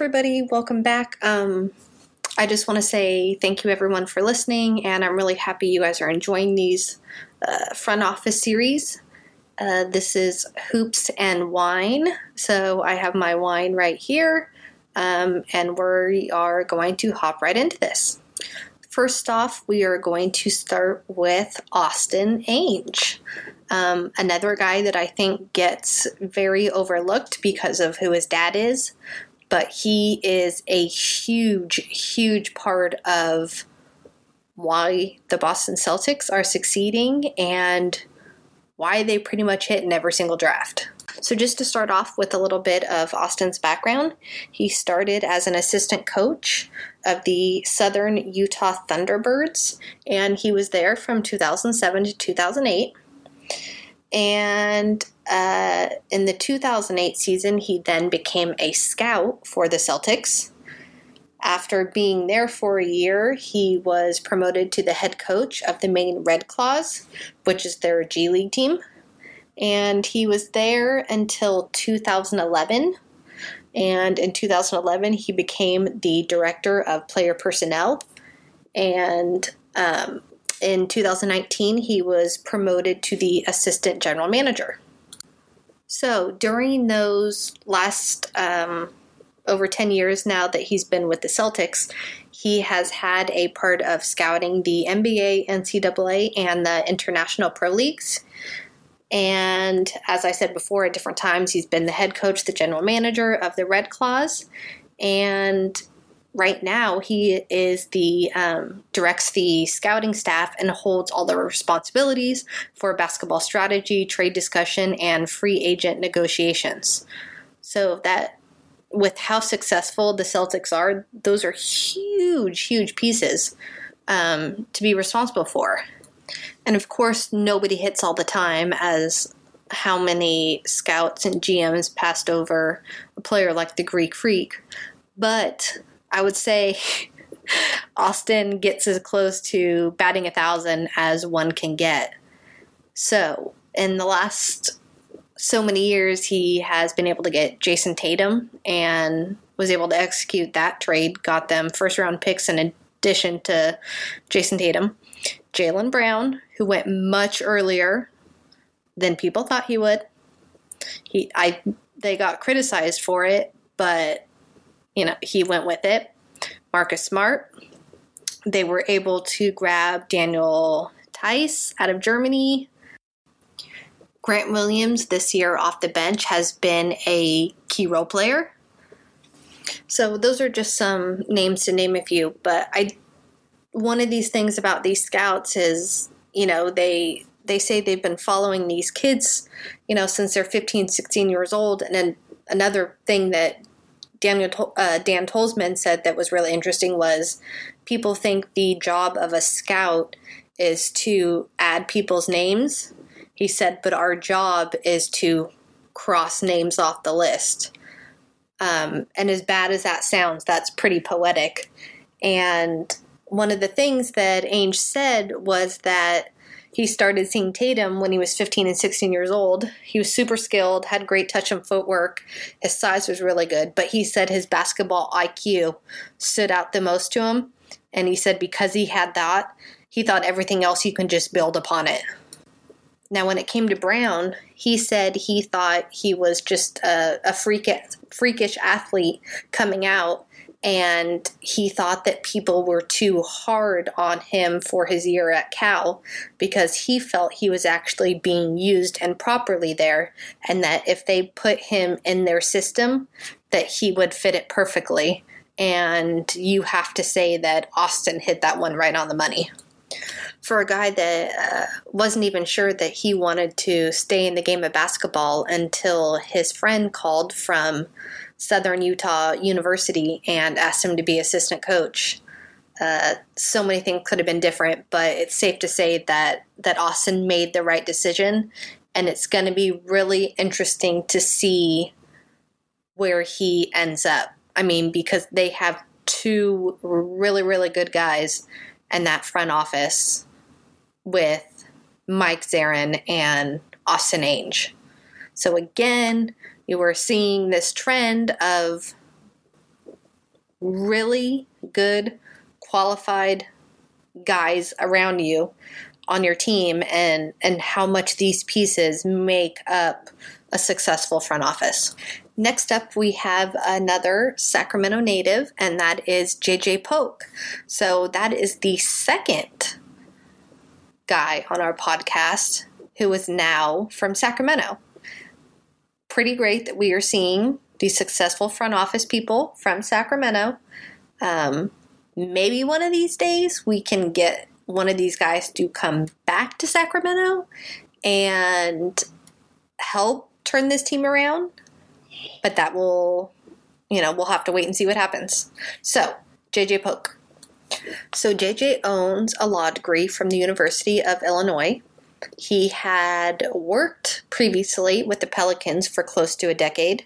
Everybody, welcome back. Um, I just want to say thank you, everyone, for listening, and I'm really happy you guys are enjoying these uh, front office series. Uh, this is Hoops and Wine. So I have my wine right here, um, and we are going to hop right into this. First off, we are going to start with Austin Ainge. Um, another guy that I think gets very overlooked because of who his dad is, but he is a huge, huge part of why the Boston Celtics are succeeding and why they pretty much hit in every single draft. So, just to start off with a little bit of Austin's background, he started as an assistant coach of the Southern Utah Thunderbirds, and he was there from 2007 to 2008. And uh, in the 2008 season, he then became a scout for the Celtics. After being there for a year, he was promoted to the head coach of the Maine Red Claws, which is their G League team. And he was there until 2011. And in 2011, he became the director of player personnel. And um, in 2019, he was promoted to the assistant general manager. So during those last um, over 10 years now that he's been with the Celtics, he has had a part of scouting the NBA, NCAA, and the International Pro Leagues. And as I said before, at different times, he's been the head coach, the general manager of the Red Claws. And right now he is the um, directs the scouting staff and holds all the responsibilities for basketball strategy trade discussion and free agent negotiations. So that with how successful the celtics are those are huge huge pieces um, to be responsible for. And of course nobody hits all the time as how many scouts and gms passed over a player like the greek freak. But I would say Austin gets as close to batting a thousand as one can get. So, in the last so many years, he has been able to get Jayson Tatum and was able to execute that trade, got them first round picks in addition to Jayson Tatum. Jaylen Brown, who went much earlier than people thought he would. He, I, they got criticized for it, but you know, he went with it. Marcus Smart. They were able to grab Daniel Theis out of Germany. Grant Williams this year off the bench has been a key role player. So those are just some names to name a few, but I one of these things about these scouts is, you know, they they say they've been following these kids, you know, since they're 15, 16 years old and then another thing that Daniel uh, Dan Tolzman said that was really interesting was people think the job of a scout is to add people's names. He said, but our job is to cross names off the list. Um, and as bad as that sounds, that's pretty poetic. And one of the things that Ainge said was that he started seeing Tatum when he was 15 and 16 years old. He was super skilled, had great touch and footwork. His size was really good, but he said his basketball IQ stood out the most to him. And he said because he had that, he thought everything else you can just build upon it. Now, when it came to Brown, he said he thought he was just a, a freakish, freakish athlete coming out and he thought that people were too hard on him for his year at Cal because he felt he was actually being used and properly there and that if they put him in their system that he would fit it perfectly. And you have to say that Austin hit that one right on the money. For a guy that uh, wasn't even sure that he wanted to stay in the game of basketball until his friend called from Southern Utah University and asked him to be assistant coach. Uh, so many things could have been different, but it's safe to say that that Austin made the right decision, and it's going to be really interesting to see where he ends up. I mean, because they have two really, really good guys in that front office with Mike Zarren and Austin Ainge. So again, you were seeing this trend of really good, qualified guys around you on your team and and how much these pieces make up a successful front office. Next up, we have another Sacramento native, and that is JJ Polk. So, that is the second guy on our podcast who is now from Sacramento. Pretty great that we are seeing these successful front office people from Sacramento. Um, maybe one of these days we can get one of these guys to come back to Sacramento and help turn this team around. But that will, you know, we'll have to wait and see what happens. So, JJ Polk. So, JJ owns a law degree from the University of Illinois. He had worked previously with the Pelicans for close to a decade,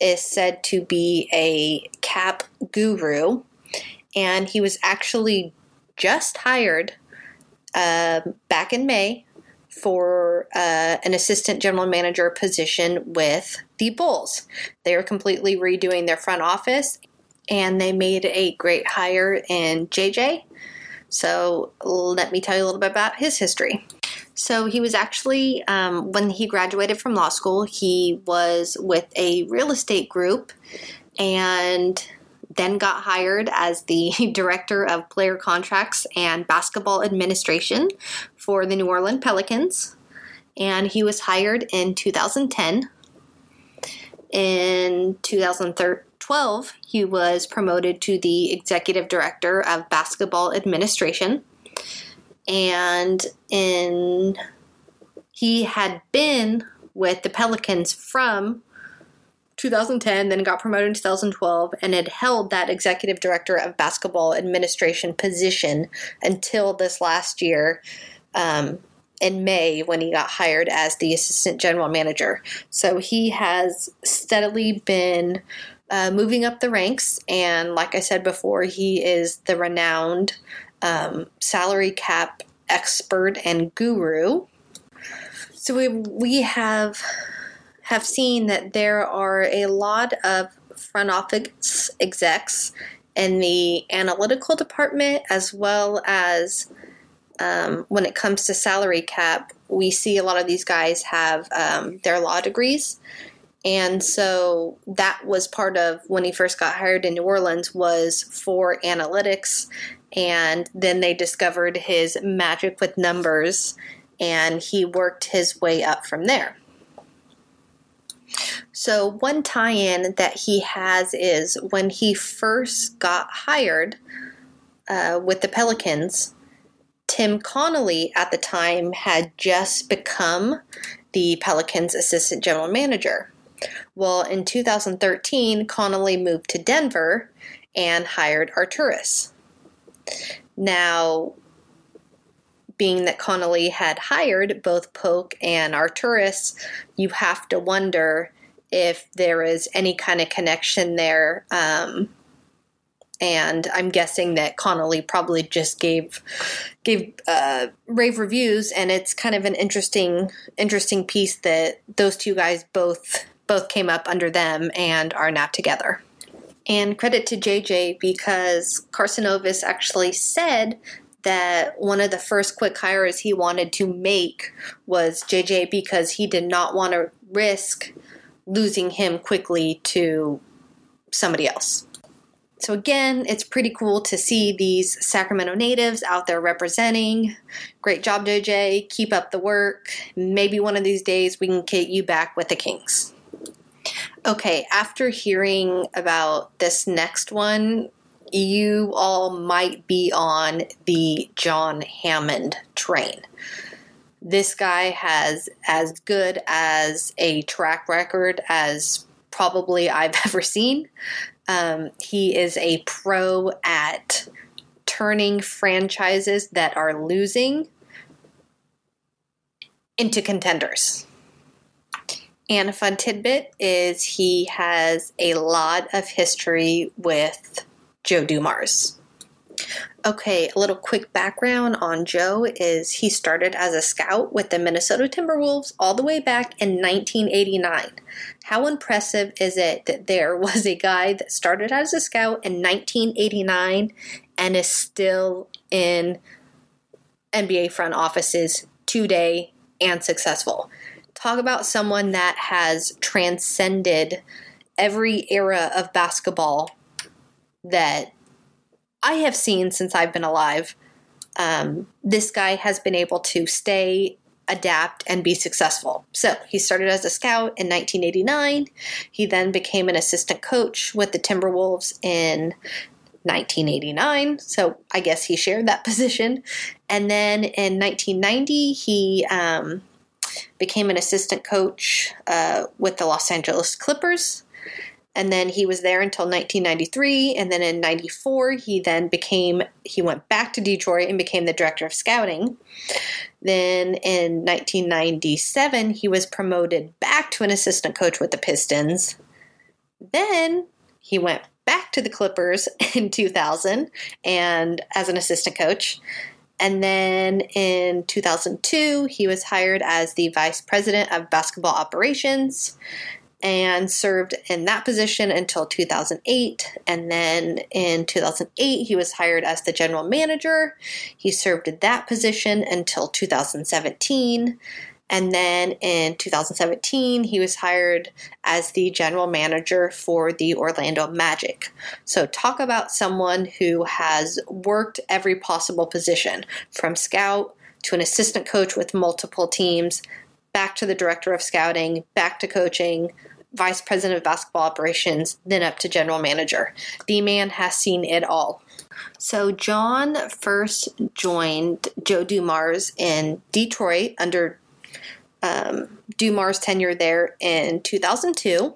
is said to be a cap guru, and he was actually just hired uh, back in May for uh, an assistant general manager position with the Bulls. They are completely redoing their front office and they made a great hire in JJ. So, let me tell you a little bit about his history. So, he was actually, um, when he graduated from law school, he was with a real estate group and then got hired as the director of player contracts and basketball administration for the New Orleans Pelicans. And he was hired in 2010. In 2012, he was promoted to the executive director of basketball administration. And in he had been with the Pelicans from 2010, then got promoted in 2012, and had held that executive director of basketball administration position until this last year um, in May when he got hired as the assistant general manager. So he has steadily been uh, moving up the ranks, and like I said before, he is the renowned um, salary cap expert and guru. So we we have have seen that there are a lot of front office execs in the analytical department as well as um, when it comes to salary cap we see a lot of these guys have um, their law degrees and so that was part of when he first got hired in new orleans was for analytics and then they discovered his magic with numbers and he worked his way up from there so, one tie in that he has is when he first got hired uh, with the Pelicans, Tim Connolly at the time had just become the Pelicans' assistant general manager. Well, in 2013, Connolly moved to Denver and hired Arturas. Now, being that Connolly had hired both Polk and Arturas, you have to wonder if there is any kind of connection there. Um, and I'm guessing that Connolly probably just gave gave uh, rave reviews, and it's kind of an interesting interesting piece that those two guys both both came up under them and are now together. And credit to JJ because Karnisovas actually said that one of the first quick hires he wanted to make was JJ because he did not want to risk losing him quickly to somebody else. So, again, it's pretty cool to see these Sacramento natives out there representing. Great job, JJ. Keep up the work. Maybe one of these days we can get you back with the Kings. Okay, after hearing about this next one, you all might be on the John Hammond train. This guy has as good as a track record as probably I've ever seen. Um, he is a pro at turning franchises that are losing into contenders. And a fun tidbit is he has a lot of history with Joe Dumars. Okay, a little quick background on Joe is he started as a scout with the Minnesota Timberwolves all the way back in 1989. How impressive is it that there was a guy that started as a scout in 1989 and is still in NBA front offices today and successful? Talk about someone that has transcended every era of basketball that I have seen since I've been alive. Um, this guy has been able to stay, adapt, and be successful. So he started as a scout in 1989. He then became an assistant coach with the Timberwolves in 1989. So I guess he shared that position. And then in 1990, he um, became an assistant coach uh, with the Los Angeles Clippers. And then he was there until 1993 and then in 94 he then became he went back to detroit and became the director of scouting. Then in 1997 he was promoted back to an assistant coach with the pistons. Then he went back to the clippers in 2000 and as an assistant coach and then in 2002 he was hired as the vice president of basketball operations and served in that position until 2008. And then in 2008, he was hired as the general manager. He served in that position until 2017. And then in 2017, he was hired as the general manager for the Orlando Magic. So, talk about someone who has worked every possible position from scout to an assistant coach with multiple teams, back to the director of scouting, back to coaching, vice president of basketball operations, then up to general manager. The man has seen it all. So, John first joined Joe Dumars in Detroit under um, Dumars' tenure there in 2002.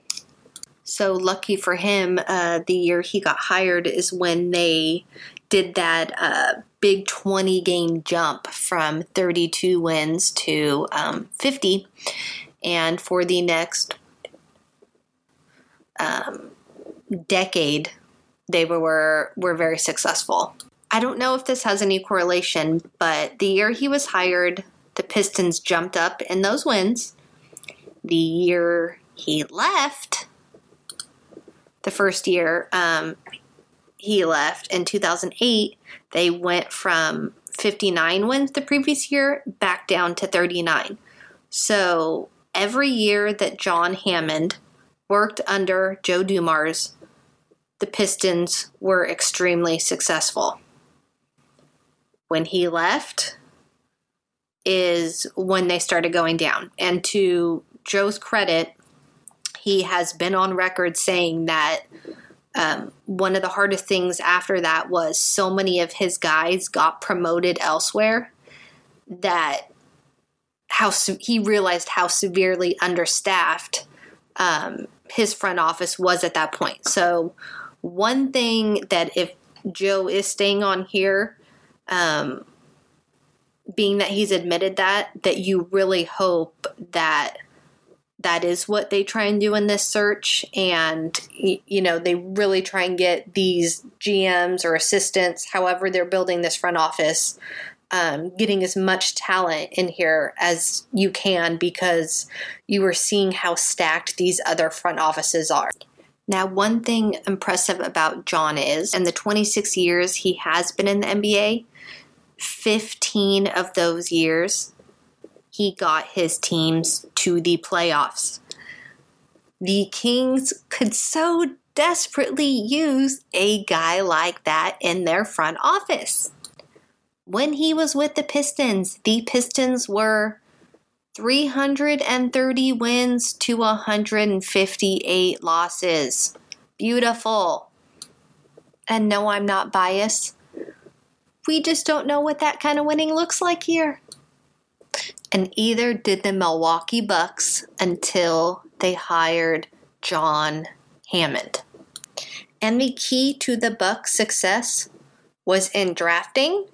So, lucky for him, uh, the year he got hired is when they did that uh, big 20 game jump from 32 wins to um, 50. And for the next um, decade, they were were very successful. I don't know if this has any correlation, but the year he was hired, the Pistons jumped up in those wins. The year he left, the first year um, he left in 2008, they went from 59 wins the previous year back down to 39. So every year that John Hammond worked under Joe Dumars, the Pistons were extremely successful. When he left, is when they started going down. And to Joe's credit, he has been on record saying that um, one of the hardest things after that was so many of his guys got promoted elsewhere that how he realized how severely understaffed um, his front office was at that point. So, one thing that if Joe is staying on here, um, being that he's admitted that, that you really hope that that is what they try and do in this search and you know they really try and get these gms or assistants however they're building this front office um, getting as much talent in here as you can because you are seeing how stacked these other front offices are. Now, one thing impressive about John is in the 26 years he has been in the NBA, 15 of those years he got his teams to the playoffs. The Kings could so desperately use a guy like that in their front office when he was with the Pistons, the Pistons were 330 wins to 158 losses. Beautiful. And no, I'm not biased. We just don't know what that kind of winning looks like here. And either did the Milwaukee Bucks until they hired John Hammond. And the key to the Bucks' success was in drafting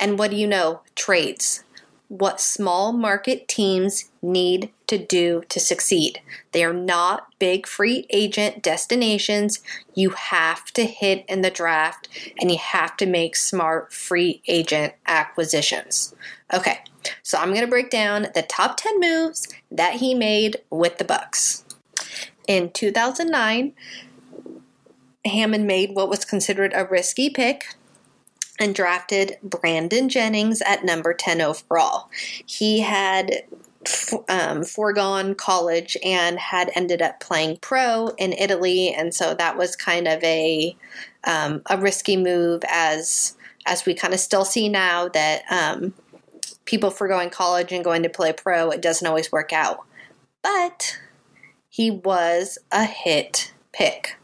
and what do you know? Trades. What small market teams need to do to succeed. They are not big free agent destinations. You have to hit in the draft and you have to make smart free agent acquisitions. Okay, so I'm going to break down the top 10 moves that he made with the Bucks. In 2009, Hammond made what was considered a risky pick and drafted Brandon Jennings at number 10 overall. He had um, foregone college and had ended up playing pro in Italy, and so that was kind of a um, a risky move as as we kind of still see now that um, people foregoing college and going to play pro it doesn't always work out, but he was a hit pick.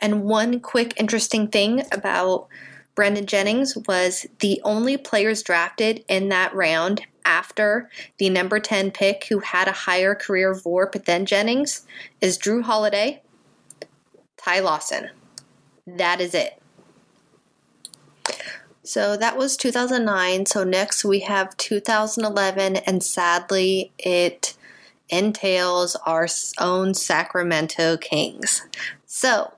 And one quick interesting thing about Brandon Jennings was the only players drafted in that round after the number 10 pick who had a higher career VORP than Jennings is Jrue Holiday, Ty Lawson. That is it. So that was 2009. So next we have 2011, and sadly, it entails our own Sacramento Kings. So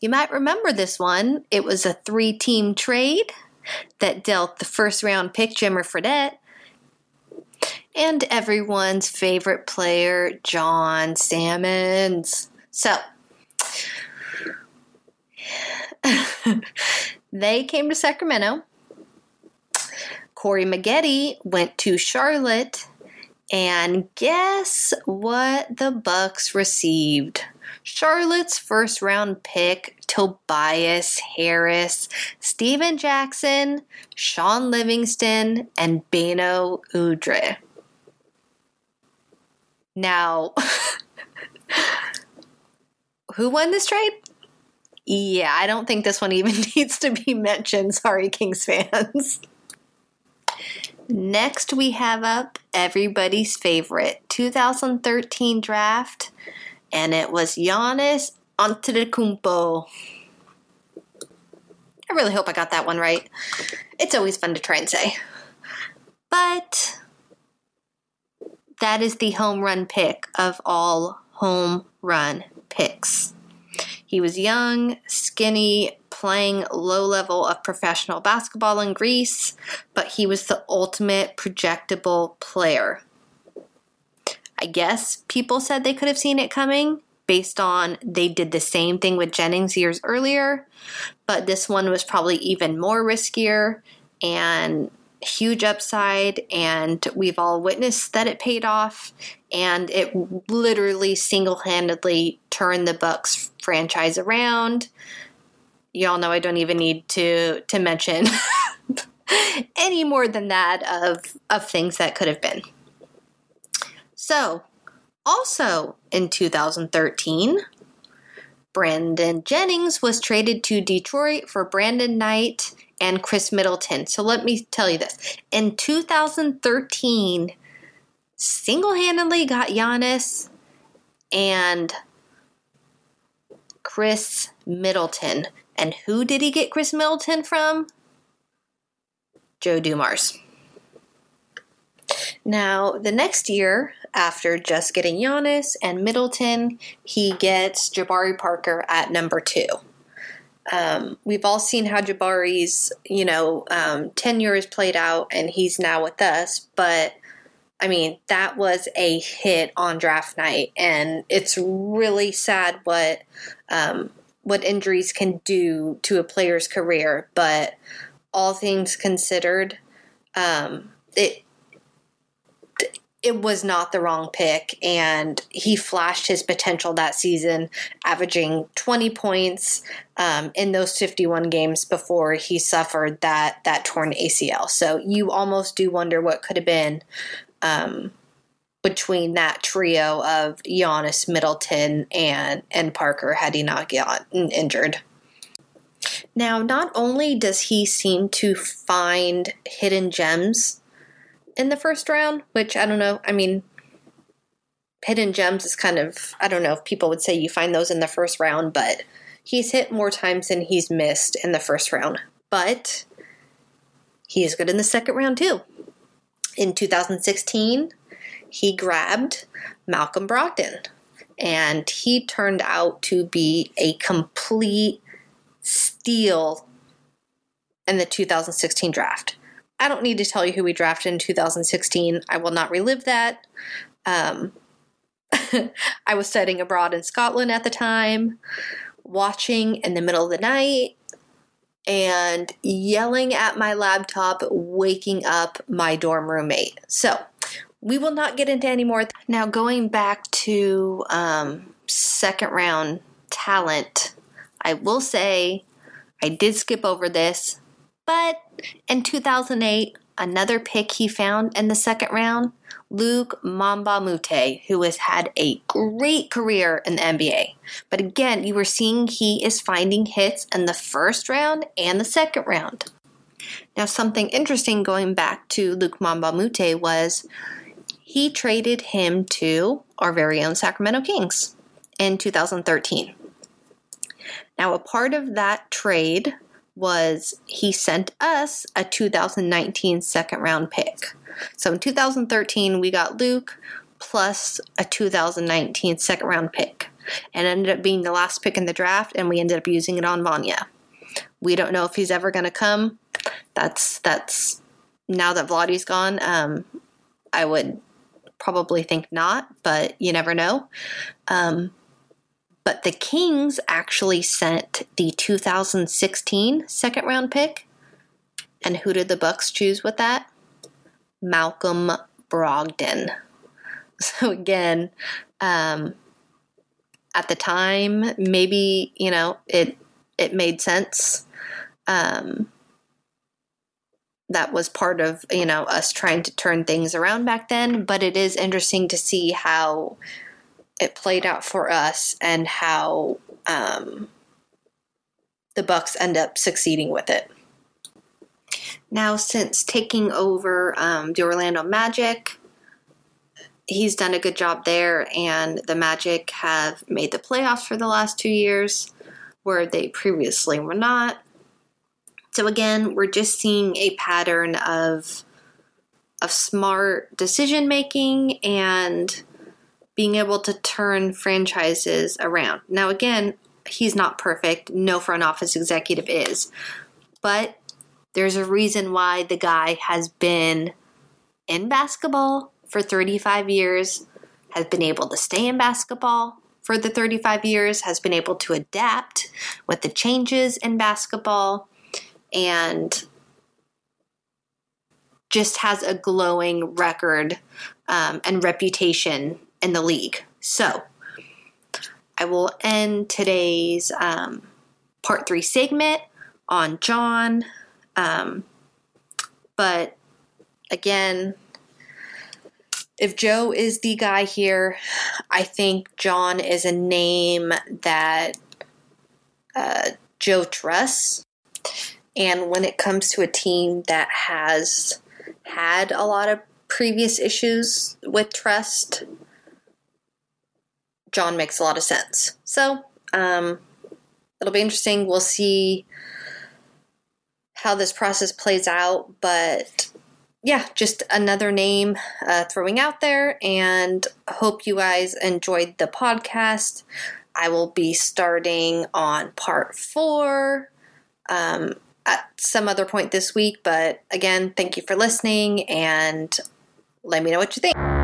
you might remember this one. It was a three team trade that dealt the first round pick, Jimmer Fredette, and everyone's favorite player, John Salmons. So, they came to Sacramento. Corey Maggette went to Charlotte, and guess what the Bucks received? Charlotte's first round pick, Tobias Harris, Stephen Jackson, Shaun Livingston, and Beno Udrih. Now, who won this trade? Yeah, I don't think this one even needs to be mentioned. Sorry, Kings fans. Next, we have up everybody's favorite 2013 draft and it was Giannis Antetokounmpo. I really hope I got that one right. It's always fun to try and say. But that is the home run pick of all home run picks. He was young, skinny, playing low level of professional basketball in Greece, but he was the ultimate projectable player. I guess people said they could have seen it coming based on they did the same thing with Jennings years earlier, but this one was probably even more riskier and huge upside and we've all witnessed that it paid off and it literally single-handedly turned the Bucks franchise around. Y'all know I don't even need to to mention any more than that of of things that could have been. So, also in 2013, Brandon Jennings was traded to Detroit for Brandon Knight and Khris Middleton. So let me tell you this. In 2013, single handedly got Giannis and Khris Middleton. And who did he get Khris Middleton from? Joe Dumars. Now, the next year, after just getting Giannis and Middleton, he gets Jabari Parker at number two. Um, we've all seen how Jabari's, you know, um, tenure is played out, and he's now with us. But I mean, that was a hit on draft night, and it's really sad what um, what injuries can do to a player's career. But all things considered, um, it it was not the wrong pick, and he flashed his potential that season, averaging 20 points um, in those 51 games before he suffered that that torn ACL. So you almost do wonder what could have been um, between that trio of Giannis, Middleton, and and Parker had he not gotten injured. Now, not only does he seem to find hidden gems in the first round, which I don't know. I mean, hidden gems is kind of, I don't know if people would say you find those in the first round, but he's hit more times than he's missed in the first round. But he is good in the second round too. In 2016, he grabbed Malcolm Brogdon, and he turned out to be a complete steal in the 2016 draft. I don't need to tell you who we drafted in 2016. I will not relive that. Um, I was studying abroad in Scotland at the time, watching in the middle of the night and yelling at my laptop, waking up my dorm roommate. So, we will not get into any more. Now, going back to um, second round talent, I will say I did skip over this, but in 2008, another pick he found in the second round, Luke Mbah a Moute, who has had a great career in the NBA. But again, you were seeing he is finding hits in the first round and the second round. Now, something interesting going back to Luke Mbah a Moute was he traded him to our very own Sacramento Kings in 2013. Now, a part of that trade was he sent us a 2019 second round pick. So in 2013, we got Luke plus a 2019 second round pick. And ended up being the last pick in the draft, and we ended up using it on Vanja. We don't know if he's ever going to come. That's that's now that Vladdy's gone. Um, I would probably think not, but you never know. Um, but the Kings actually sent the 2016 second round pick. And who did the Bucks choose with that? Malcolm Brogdon. So again, um, at the time, maybe you know it it made sense. Um, that was part of you know us trying to turn things around back then but it is interesting to see how it played out for us and how um, the bucks end up succeeding with it. Now since taking over um, the orlando magic he's done a good job there and the magic have made the playoffs for the last two years where they previously were not. So again, we're just seeing a pattern of of smart decision making and being able to turn franchises around. Now again, he's not perfect. No front office executive is. But there's a reason why the guy has been in basketball for 35 years, has been able to stay in basketball for the 35 years, has been able to adapt with the changes in basketball and just has a glowing record um, and reputation in the league. So, I will end today's um, part three segment on John. Um, but again, if Joe is the guy here, I think John is a name that uh, Joe trusts. And when it comes to a team that has had a lot of previous issues with trust, John makes a lot of sense. So, um, it'll be interesting. We'll see how this process plays out, but yeah, just another name uh, throwing out there, and hope you guys enjoyed the podcast. I will be starting on part four. Um, at some other point this week. But again, thank you for listening and let me know what you think.